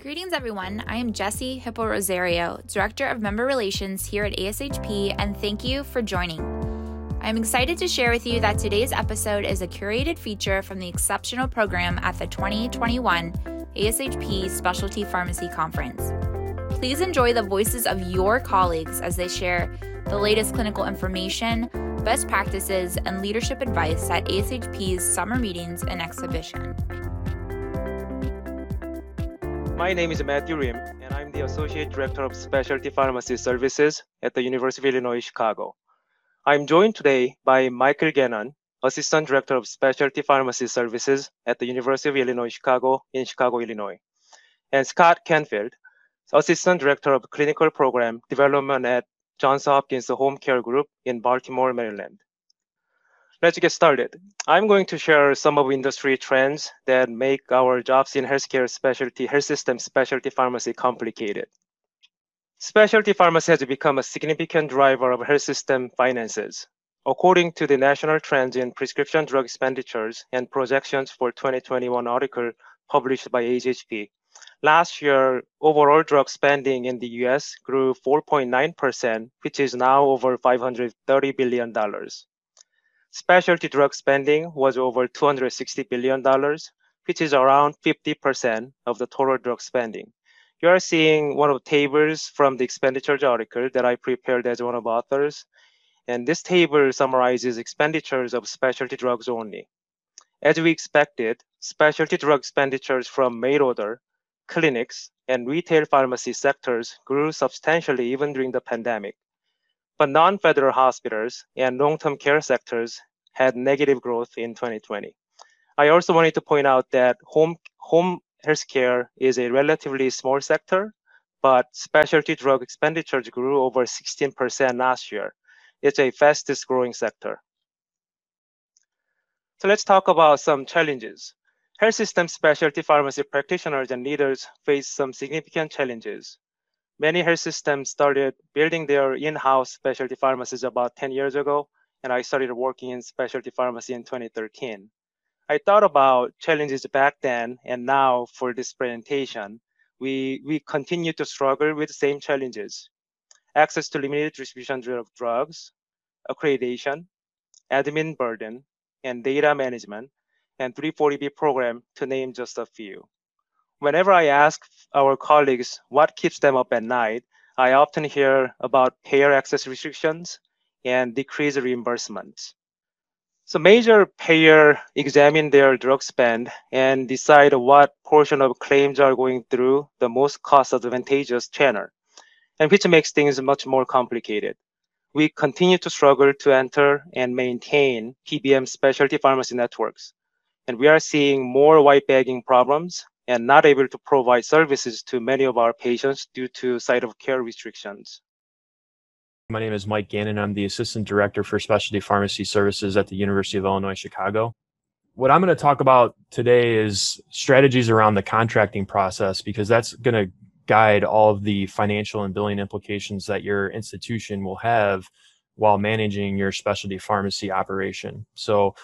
Greetings, everyone. I am Jessie Hippo Rosario, Director of Member Relations here at ASHP, and thank you for joining. I'm excited to share with you that today's episode is a curated feature from the exceptional program at the 2021 ASHP Specialty Pharmacy Conference. Please enjoy the voices of your colleagues as they share the latest clinical information, best practices, and leadership advice at ASHP's summer meetings and exhibition. My name is Matthew Rim, and I'm the Associate Director of Specialty Pharmacy Services at the University of Illinois Chicago. I'm joined today by Michael Gannon, Assistant Director of Specialty Pharmacy Services at the University of Illinois Chicago in Chicago, Illinois, and Scott Canfield, Assistant Director of Clinical Program Development at Johns Hopkins Home Care Group in Baltimore, Maryland. Let's get started. I'm going to share some of industry trends that make our jobs in healthcare specialty, health system specialty pharmacy complicated. Specialty pharmacy has become a significant driver of health system finances. According to the National Trends in Prescription Drug Expenditures and Projections for 2021 article published by ASHP, last year, overall drug spending in the US grew 4.9%, which is now over $530 billion. Specialty drug spending was over $260 billion, which is around 50% of the total drug spending. You are seeing one of the tables from the expenditures article that I prepared as one of the authors. And this table summarizes expenditures of specialty drugs only. As we expected, specialty drug expenditures from mail order, clinics, and retail pharmacy sectors grew substantially even during the pandemic but non-federal hospitals and long-term care sectors had negative growth in 2020. I also wanted to point out that home home healthcare is a relatively small sector, but specialty drug expenditures grew over 16% last year. It's a fastest growing sector. So let's talk about some challenges. Health system specialty pharmacy practitioners and leaders face some significant challenges. Many health systems started building their in-house specialty pharmacies about 10 years ago, and I started working in specialty pharmacy in 2013. I thought about challenges back then and now for this presentation. We, we continue to struggle with the same challenges. Access to limited distribution of drugs, accreditation, admin burden, and data management, and 340B program, to name just a few. Whenever I ask our colleagues what keeps them up at night, I often hear about payer access restrictions and decreased reimbursements. So major payer examine their drug spend and decide what portion of claims are going through the most cost advantageous channel, and which makes things much more complicated. We continue to struggle to enter and maintain PBM specialty pharmacy networks, and we are seeing more white bagging problems and not able to provide services to many of our patients due to site of care restrictions. My name is Mike Gannon. I'm the Assistant Director for Specialty Pharmacy Services at the University of Illinois Chicago. What I'm going to talk about today is strategies around the contracting process because that's going to guide all of the financial and billing implications that your institution will have while managing your specialty pharmacy operation. So,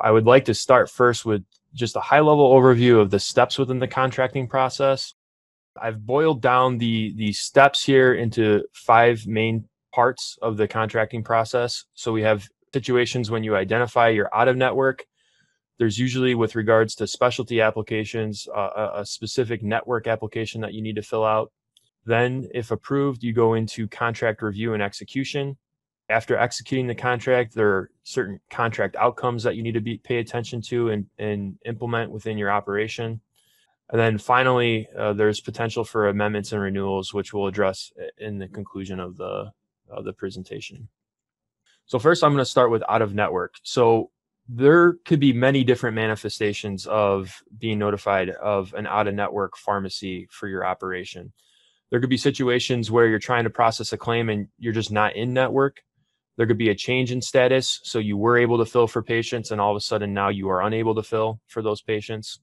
I would like to start first with just a high level overview of the steps within the contracting process. I've boiled down the the steps here into five main parts of the contracting process. So we have situations when you identify your out of network. There's usually, with regards to specialty applications, uh, a specific network application that you need to fill out. Then, if approved, you go into contract review and execution after executing the contract, there are certain contract outcomes that you need to be pay attention to and, and implement within your operation. And then finally, uh, there's potential for amendments and renewals, which we'll address in the conclusion of the of the presentation. So first, I'm going to start with out of network. So there could be many different manifestations of being notified of an out of network pharmacy for your operation. There could be situations where you're trying to process a claim and you're just not in network there could be a change in status. So you were able to fill for patients, and all of a sudden now you are unable to fill for those patients.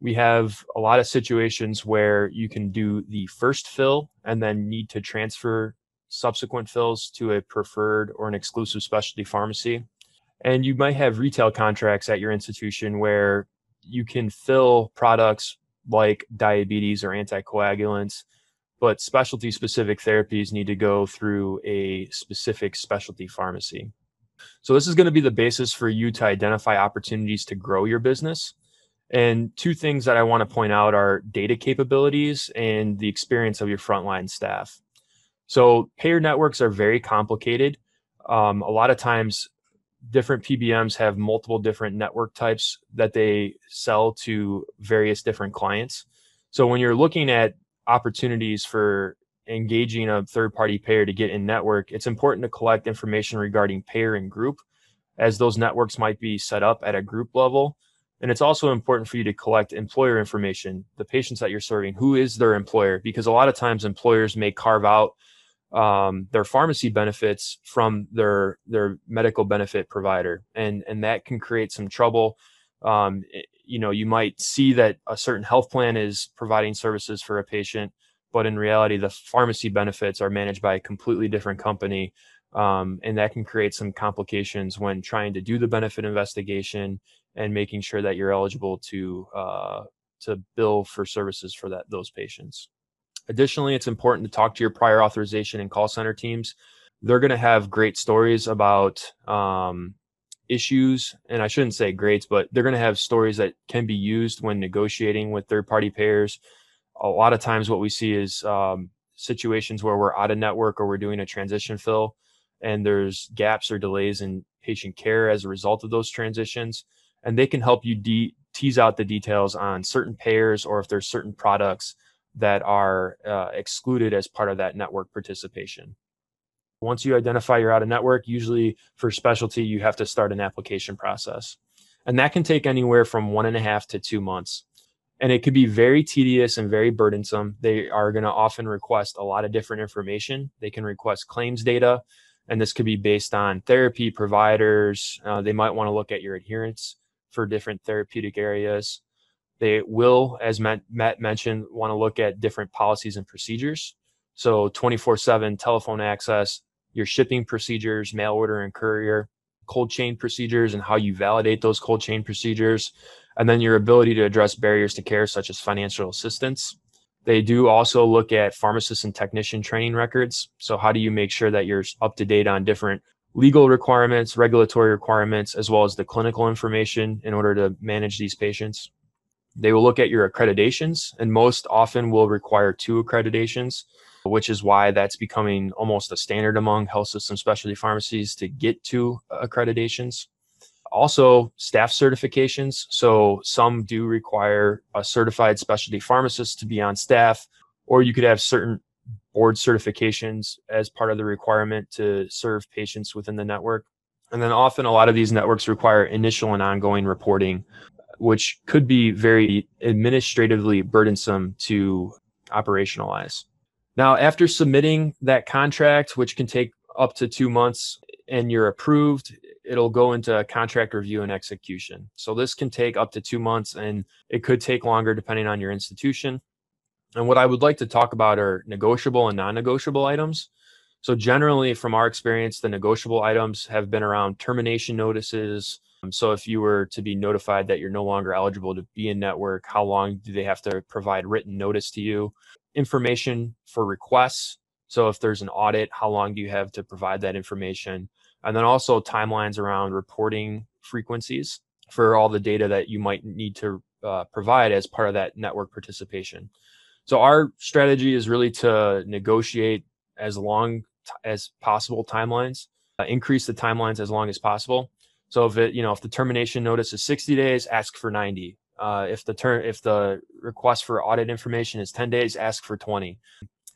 We have a lot of situations where you can do the first fill and then need to transfer subsequent fills to a preferred or an exclusive specialty pharmacy. And you might have retail contracts at your institution where you can fill products like diabetes or anticoagulants, but specialty specific therapies need to go through a specific specialty pharmacy. So, this is going to be the basis for you to identify opportunities to grow your business. And two things that I want to point out are data capabilities and the experience of your frontline staff. So, payer networks are very complicated. Um, a lot of times, different PBMs have multiple different network types that they sell to various different clients. So, when you're looking at opportunities for engaging a third party payer to get in network, it's important to collect information regarding payer and group, as those networks might be set up at a group level. And it's also important for you to collect employer information, the patients that you're serving, who is their employer, because a lot of times employers may carve out um, their pharmacy benefits from their their medical benefit provider, and and that can create some trouble. Um, you know, you might see that a certain health plan is providing services for a patient, but in reality, the pharmacy benefits are managed by a completely different company. Um, and that can create some complications when trying to do the benefit investigation and making sure that you're eligible to uh, to bill for services for that those patients. Additionally, it's important to talk to your prior authorization and call center teams. They're going to have great stories about um, issues, and I shouldn't say greats, but they're going to have stories that can be used when negotiating with third party payers. A lot of times what we see is um, situations where we're out of network or we're doing a transition fill and there's gaps or delays in patient care as a result of those transitions and they can help you de- tease out the details on certain payers or if there's certain products that are uh, excluded as part of that network participation once you identify you're out of network usually for specialty you have to start an application process and that can take anywhere from one and a half to two months and it could be very tedious and very burdensome. They are going to often request a lot of different information. They can request claims data, and this could be based on therapy providers. Uh, they might want to look at your adherence for different therapeutic areas. They will, as Matt, mentioned, want to look at different policies and procedures. So 24 7 telephone access, your shipping procedures, mail order and courier, cold chain procedures, and how you validate those cold chain procedures and then your ability to address barriers to care, such as financial assistance. They do also look at pharmacist and technician training records. So, how do you make sure that you're up to date on different legal requirements, regulatory requirements, as well as the clinical information in order to manage these patients? They will look at your accreditations, and most often will require two accreditations, which is why that's becoming almost a standard among health system specialty pharmacies to get two accreditations also staff certifications. So some do require a certified specialty pharmacist to be on staff, or you could have certain board certifications as part of the requirement to serve patients within the network. And then often a lot of these networks require initial and ongoing reporting, which could be very administratively burdensome to operationalize. Now, after submitting that contract, which can take up to two months, and you're approved, it'll go into contract review and execution. So this can take up to two months and it could take longer depending on your institution. And what I would like to talk about are negotiable and non negotiable items. So, generally, from our experience, the negotiable items have been around termination notices. Um, so, if you were to be notified that you're no longer eligible to be in network, how long do they have to provide written notice to you? Information for requests. So, if there's an audit, how long do you have to provide that information? and then also timelines around reporting frequencies for all the data that you might need to uh, provide as part of that network participation. So our strategy is really to negotiate as long t- as possible timelines, uh, increase the timelines as long as possible. So if it, you know, if the termination notice is 60 days, ask for 90. Uh, if the term, if the request for audit information is 10 days, ask for 20.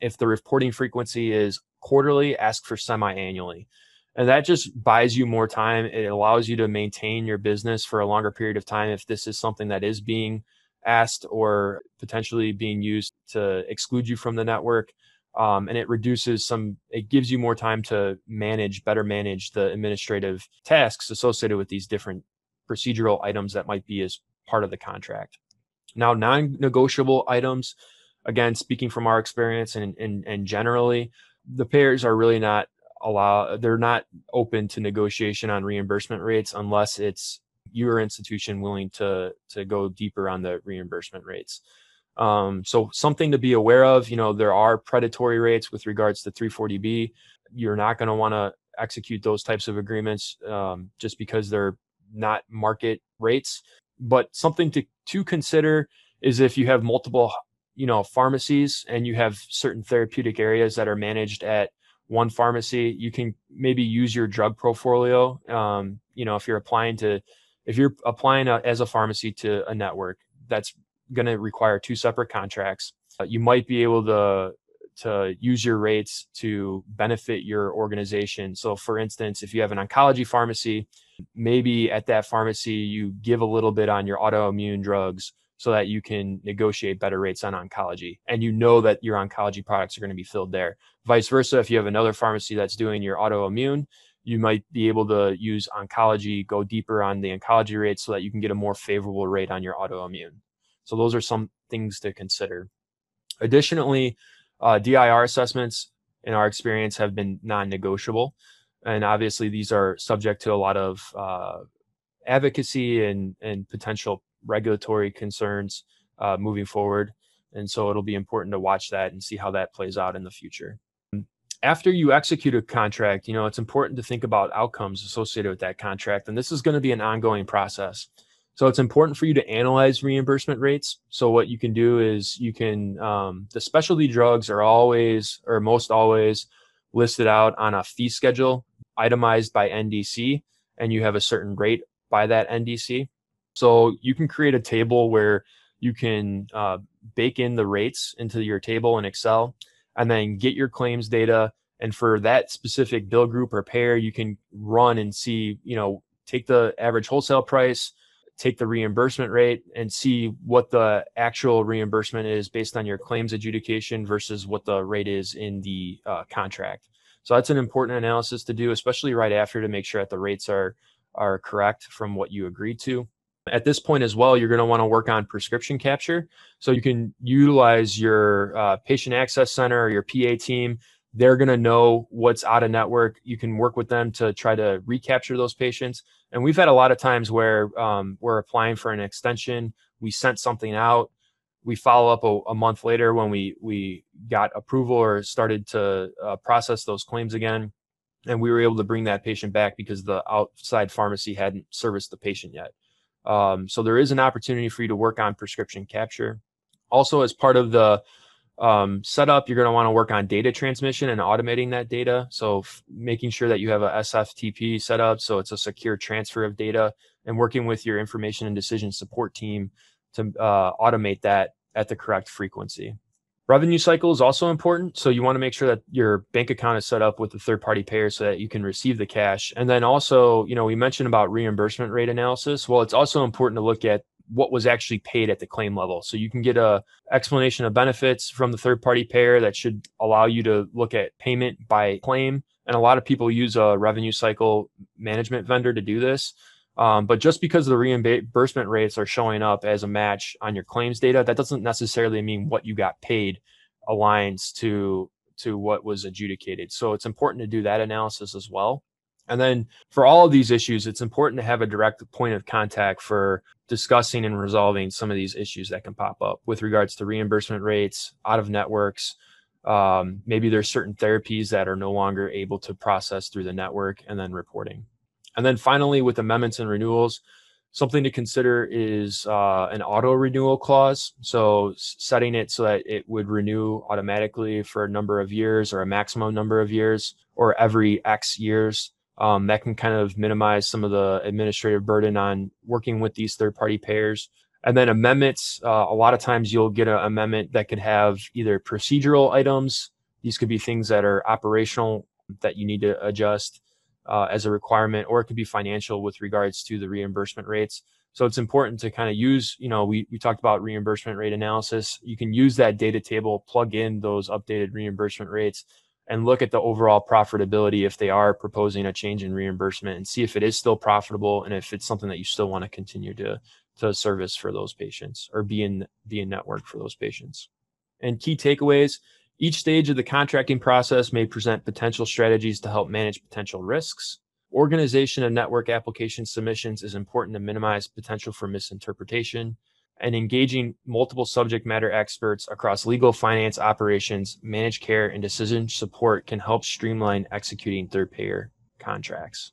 If the reporting frequency is quarterly, ask for semi-annually. And that just buys you more time. It allows you to maintain your business for a longer period of time if this is something that is being asked or potentially being used to exclude you from the network. Um, and it reduces some it gives you more time to manage better manage the administrative tasks associated with these different procedural items that might be as part of the contract now non-negotiable items again speaking from our experience and, and, and generally the payers are really not allow they're not open to negotiation on reimbursement rates unless it's your institution willing to to go deeper on the reimbursement rates. Um, so something to be aware of. You know, there are predatory rates with regards to 340B. You're not going to want to execute those types of agreements um, just because they're not market rates. But something to to consider is if you have multiple, you know, pharmacies and you have certain therapeutic areas that are managed at one pharmacy, you can maybe use your drug portfolio. Um, you know, if you're applying to, if you're applying a, as a pharmacy to a network, that's going to require two separate contracts. Uh, you might be able to to use your rates to benefit your organization. So, for instance, if you have an oncology pharmacy, maybe at that pharmacy you give a little bit on your autoimmune drugs so that you can negotiate better rates on oncology and you know that your oncology products are going to be filled there. Vice versa, if you have another pharmacy that's doing your autoimmune, you might be able to use oncology, go deeper on the oncology rate so that you can get a more favorable rate on your autoimmune. So those are some things to consider. Additionally, uh, DIR assessments, in our experience, have been non-negotiable, and obviously these are subject to a lot of uh, advocacy and and potential regulatory concerns uh, moving forward. And so it'll be important to watch that and see how that plays out in the future. After you execute a contract, you know, it's important to think about outcomes associated with that contract. And this is going to be an ongoing process. So it's important for you to analyze reimbursement rates. So what you can do is you can um, the specialty drugs are always or most always listed out on a fee schedule itemized by NDC, and you have a certain rate by that NDC. So you can create a table where you can uh, bake in the rates into your table in Excel, and then get your claims data. And for that specific bill group or pair, you can run and see, you know, take the average wholesale price take the reimbursement rate and see what the actual reimbursement is based on your claims adjudication versus what the rate is in the uh, contract. So that's an important analysis to do, especially right after to make sure that the rates are are correct from what you agreed to. At this point as well, you're going to want to work on prescription capture. So you can utilize your uh, patient access center or your PA team they're going to know what's out of network. You can work with them to try to recapture those patients. And we've had a lot of times where um, we're applying for an extension. We sent something out. We follow up a, a month later when we we got approval or started to uh, process those claims again, and we were able to bring that patient back because the outside pharmacy hadn't serviced the patient yet. Um, so there is an opportunity for you to work on prescription capture. Also, as part of the um, setup, you're going to want to work on data transmission and automating that data. So f- making sure that you have a SFTP set up so it's a secure transfer of data and working with your information and decision support team to uh, automate that at the correct frequency. Revenue cycle is also important. So you want to make sure that your bank account is set up with the third party payer so that you can receive the cash. And then also, you know, we mentioned about reimbursement rate analysis. Well, it's also important to look at what was actually paid at the claim level. So you can get a explanation of benefits from the third party payer that should allow you to look at payment by claim. And a lot of people use a revenue cycle management vendor to do this. Um, but just because the reimbursement rates are showing up as a match on your claims data, that doesn't necessarily mean what you got paid aligns to to what was adjudicated. So it's important to do that analysis as well. And then for all of these issues, it's important to have a direct point of contact for discussing and resolving some of these issues that can pop up with regards to reimbursement rates, out of networks. Um, maybe there's certain therapies that are no longer able to process through the network and then reporting. And then finally, with amendments and renewals, something to consider is uh, an auto renewal clause. So setting it so that it would renew automatically for a number of years or a maximum number of years or every X years. Um, that can kind of minimize some of the administrative burden on working with these third party payers. And then amendments, uh, a lot of times you'll get an amendment that could have either procedural items, these could be things that are operational that you need to adjust uh, as a requirement, or it could be financial with regards to the reimbursement rates. So it's important to kind of use, you know, we, we talked about reimbursement rate analysis. You can use that data table, plug in those updated reimbursement rates, and look at the overall profitability if they are proposing a change in reimbursement and see if it is still profitable and if it's something that you still want to continue to to service for those patients or be in be in network for those patients. And key takeaways, each stage of the contracting process may present potential strategies to help manage potential risks. Organization of network application submissions is important to minimize potential for misinterpretation. And engaging multiple subject matter experts across legal, finance, operations, managed care, and decision support can help streamline executing third payer contracts.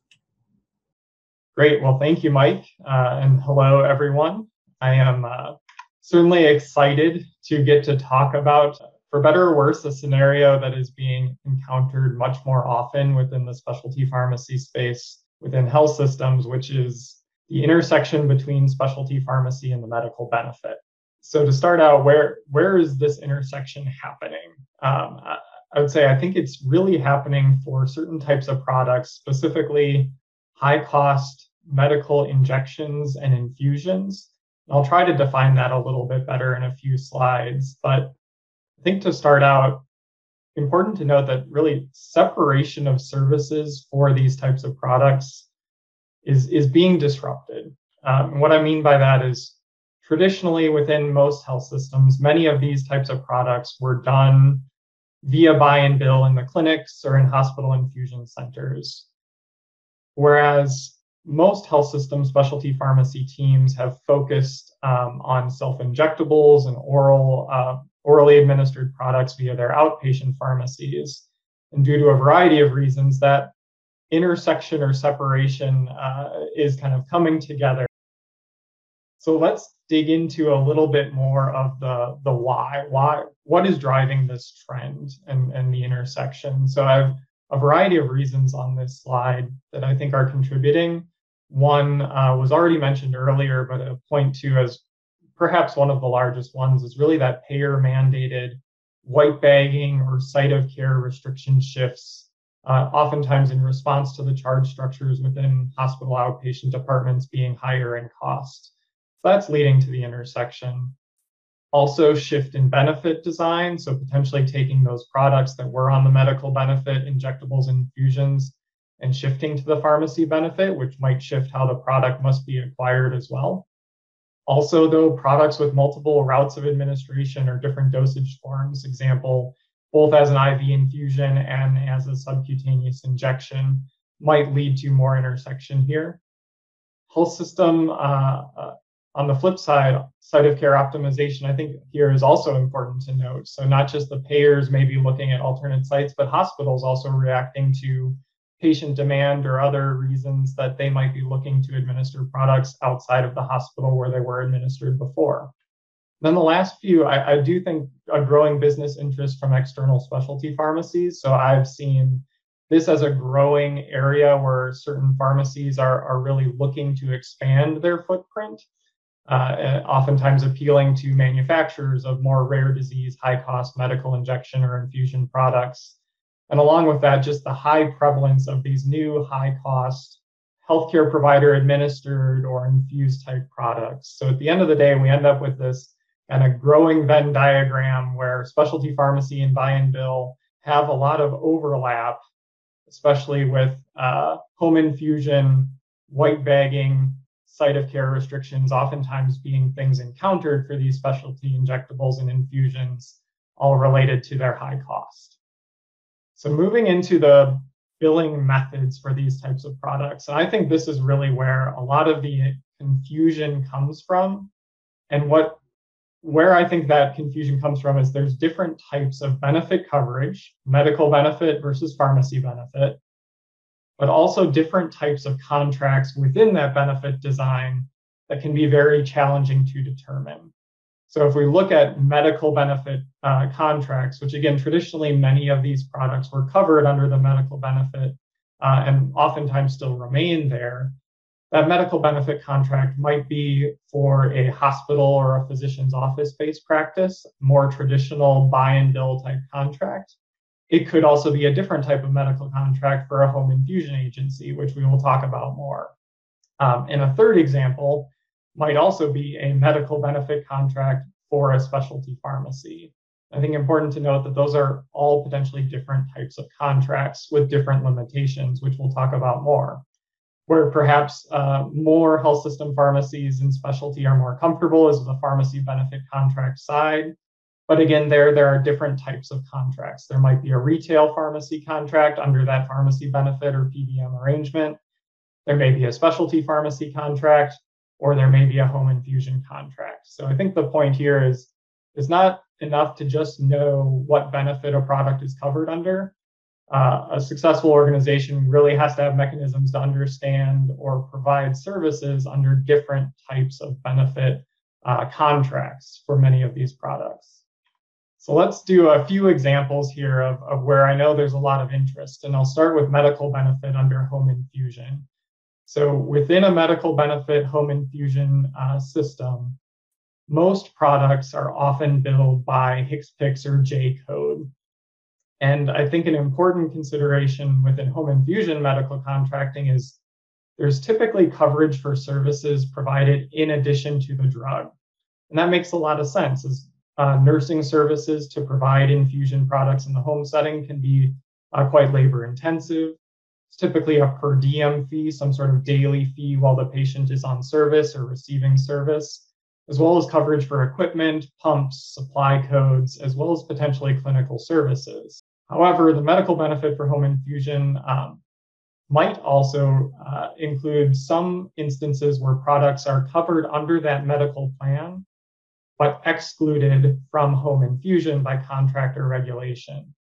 Great. Well, thank you, Mike. Uh, and hello, everyone. I am uh, certainly excited to get to talk about, for better or worse, a scenario that is being encountered much more often within the specialty pharmacy space within health systems, which is the intersection between specialty pharmacy and the medical benefit. So to start out, where where is this intersection happening? Um, I, I would say I think it's really happening for certain types of products, specifically high cost medical injections and infusions. I'll try to define that a little bit better in a few slides, but I think to start out, important to note that really separation of services for these types of products is, is being disrupted. Um, what I mean by that is traditionally within most health systems, many of these types of products were done via buy and bill in the clinics or in hospital infusion centers. Whereas most health system specialty pharmacy teams have focused um, on self injectables and oral uh, orally administered products via their outpatient pharmacies. And due to a variety of reasons, that intersection or separation uh, is kind of coming together. So let's dig into a little bit more of the the why. Why what is driving this trend and, and the intersection? So I have a variety of reasons on this slide that I think are contributing. One uh, was already mentioned earlier, but a point to as perhaps one of the largest ones is really that payer mandated white bagging or site of care restriction shifts, uh, oftentimes in response to the charge structures within hospital outpatient departments being higher in cost. So that's leading to the intersection. Also, shift in benefit design, so potentially taking those products that were on the medical benefit, injectables infusions, and shifting to the pharmacy benefit, which might shift how the product must be acquired as well. Also, though, products with multiple routes of administration or different dosage forms, example, both as an IV infusion and as a subcutaneous injection, might lead to more intersection here. Health system, uh, uh, on the flip side, site of care optimization, I think here is also important to note. So, not just the payers may be looking at alternate sites, but hospitals also reacting to patient demand or other reasons that they might be looking to administer products outside of the hospital where they were administered before. Then the last few, I, I, do think a growing business interest from external specialty pharmacies. So I've seen this as a growing area where certain pharmacies are, are really looking to expand their footprint, uh, oftentimes appealing to manufacturers of more rare disease, high cost medical injection or infusion products and along with that, just the high prevalence of these new high cost healthcare provider administered or infused type products. So at the end of the day, we end up with this kind a growing Venn diagram where specialty pharmacy and buy and bill have a lot of overlap, especially with uh, home infusion, white bagging, site of care restrictions, oftentimes being things encountered for these specialty injectables and infusions, all related to their high cost. So moving into the billing methods for these types of products, and I think this is really where a lot of the confusion comes from. And what where I think that confusion comes from is there's different types of benefit coverage, medical benefit versus pharmacy benefit, but also different types of contracts within that benefit design that can be very challenging to determine. So if we look at medical benefit uh, contracts, which again, traditionally many of these products were covered under the medical benefit uh, and oftentimes still remain there, that medical benefit contract might be for a hospital or a physician's office based practice, more traditional buy and bill type contract. It could also be a different type of medical contract for a home infusion agency, which we will talk about more. Um, and a third example might also be a medical benefit contract for a specialty pharmacy. I think important to note that those are all potentially different types of contracts with different limitations, which we'll talk about more. Where perhaps uh, more health system pharmacies and specialty are more comfortable is the pharmacy benefit contract side. But again, there, there are different types of contracts. There might be a retail pharmacy contract under that pharmacy benefit or PBM arrangement. There may be a specialty pharmacy contract or there may be a home infusion contract. So I think the point here is it's not enough to just know what benefit a product is covered under. Uh, a successful organization really has to have mechanisms to understand or provide services under different types of benefit uh, contracts for many of these products. So let's do a few examples here of, of where I know there's a lot of interest. And I'll start with medical benefit under home infusion. So within a medical benefit home infusion uh, system, most products are often billed by HCPCS or J code. And I think an important consideration within home infusion medical contracting is there's typically coverage for services provided in addition to the drug. And that makes a lot of sense as uh, nursing services to provide infusion products in the home setting can be uh, quite labor intensive. It's typically a per diem fee, some sort of daily fee while the patient is on service or receiving service, as well as coverage for equipment, pumps, supply codes, as well as potentially clinical services. However, the medical benefit for home infusion um, might also uh, include some instances where products are covered under that medical plan but excluded from home infusion by contract or regulation.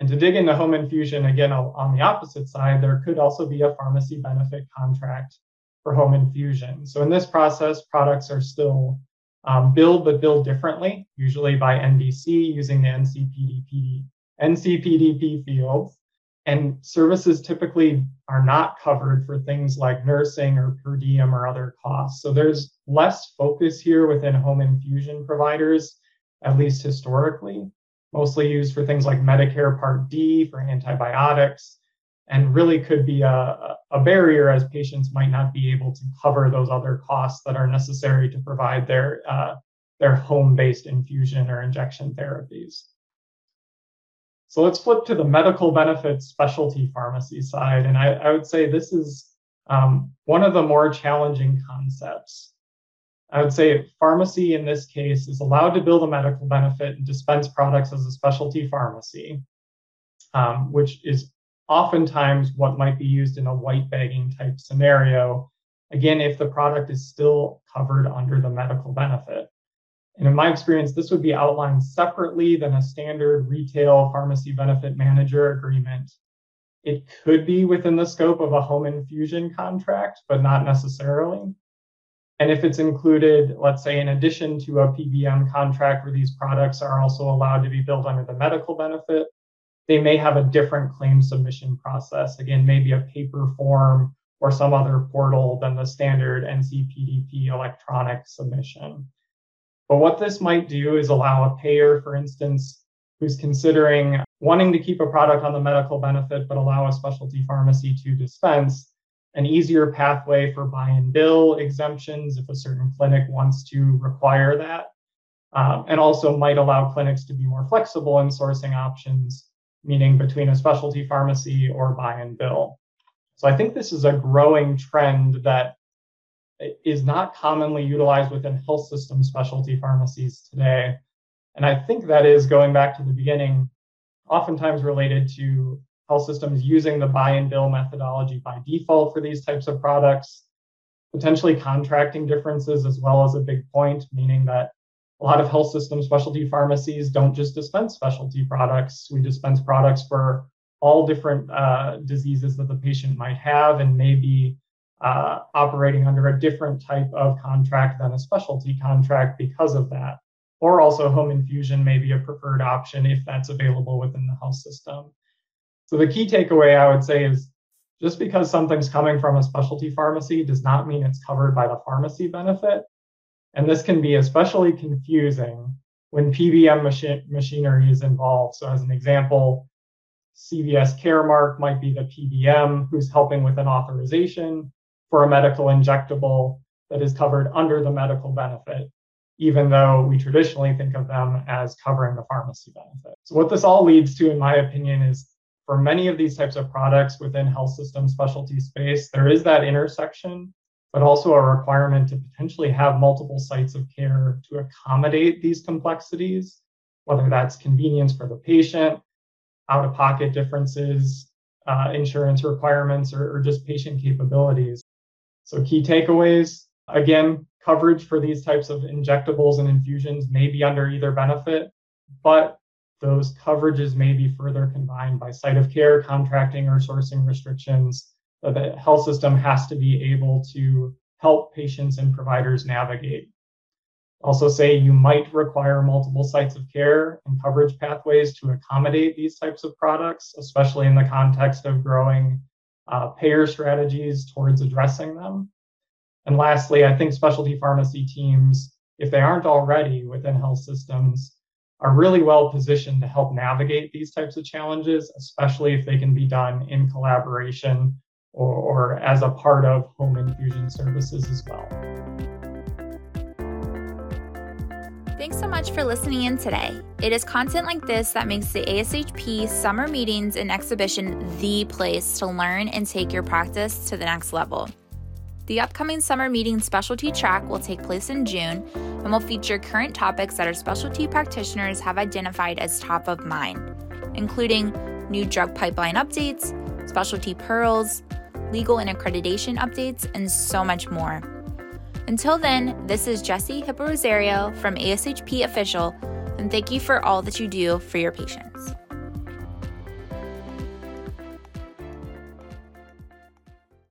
And to dig into home infusion, again, on the opposite side, there could also be a pharmacy benefit contract for home infusion. So in this process, products are still um, but billed differently, usually by NDC using the NCPDP, NCPDP fields. And services typically are not covered for things like nursing or per diem or other costs. So there's less focus here within home infusion providers, at least historically, mostly used for things like Medicare Part D for antibiotics, and really could be a, a barrier as patients might not be able to cover those other costs that are necessary to provide their, uh, their home based infusion or injection therapies. So let's flip to the medical benefits specialty pharmacy side. And I, I would say this is um, one of the more challenging concepts. I would say pharmacy in this case is allowed to build a medical benefit and dispense products as a specialty pharmacy, um, which is oftentimes what might be used in a white bagging type scenario. Again, if the product is still covered under the medical benefit. And in my experience, this would be outlined separately than a standard retail pharmacy benefit manager agreement. It could be within the scope of a home infusion contract, but not necessarily. And if it's included, let's say, in addition to a PBM contract where these products are also allowed to be billed under the medical benefit, they may have a different claim submission process. Again, maybe a paper form or some other portal than the standard NCPDP electronic submission. But what this might do is allow a payer, for instance, who's considering wanting to keep a product on the medical benefit, but allow a specialty pharmacy to dispense an easier pathway for buy and bill exemptions if a certain clinic wants to require that. Um, and also might allow clinics to be more flexible in sourcing options, meaning between a specialty pharmacy or buy and bill. So I think this is a growing trend that is not commonly utilized within health system specialty pharmacies today. And I think that is going back to the beginning, oftentimes related to health systems using the buy and bill methodology by default for these types of products, potentially contracting differences as well as a big point, meaning that a lot of health system specialty pharmacies don't just dispense specialty products. We dispense products for all different uh, diseases that the patient might have and maybe uh, operating under a different type of contract than a specialty contract because of that. Or also, home infusion may be a preferred option if that's available within the health system. So, the key takeaway I would say is just because something's coming from a specialty pharmacy does not mean it's covered by the pharmacy benefit. And this can be especially confusing when PBM machi- machinery is involved. So, as an example, CVS Caremark might be the PBM who's helping with an authorization, for a medical injectable that is covered under the medical benefit, even though we traditionally think of them as covering the pharmacy benefit. So, what this all leads to, in my opinion, is for many of these types of products within health system specialty space, there is that intersection, but also a requirement to potentially have multiple sites of care to accommodate these complexities, whether that's convenience for the patient, out of pocket differences, uh, insurance requirements, or, or just patient capabilities. So, key takeaways Again, coverage for these types of injectables and infusions may be under either benefit, but those coverages may be further combined by site of care, contracting, or sourcing restrictions that the health system has to be able to help patients and providers navigate. Also, say you might require multiple sites of care and coverage pathways to accommodate these types of products, especially in the context of growing uh, payer strategies towards addressing them. And lastly, I think specialty pharmacy teams, if they aren't already within health systems, are really well positioned to help navigate these types of challenges, especially if they can be done in collaboration or, or as a part of home infusion services as well. Thanks so much for listening in today. It is content like this that makes the ASHP summer meetings and exhibition the place to learn and take your practice to the next level. The upcoming summer meeting specialty track will take place in June and will feature current topics that our specialty practitioners have identified as top of mind, including new drug pipeline updates, specialty pearls, legal and accreditation updates, and so much more. Until then, this is Jesse Hippo Rosario from ASHP Official, and thank you for all that you do for your patients.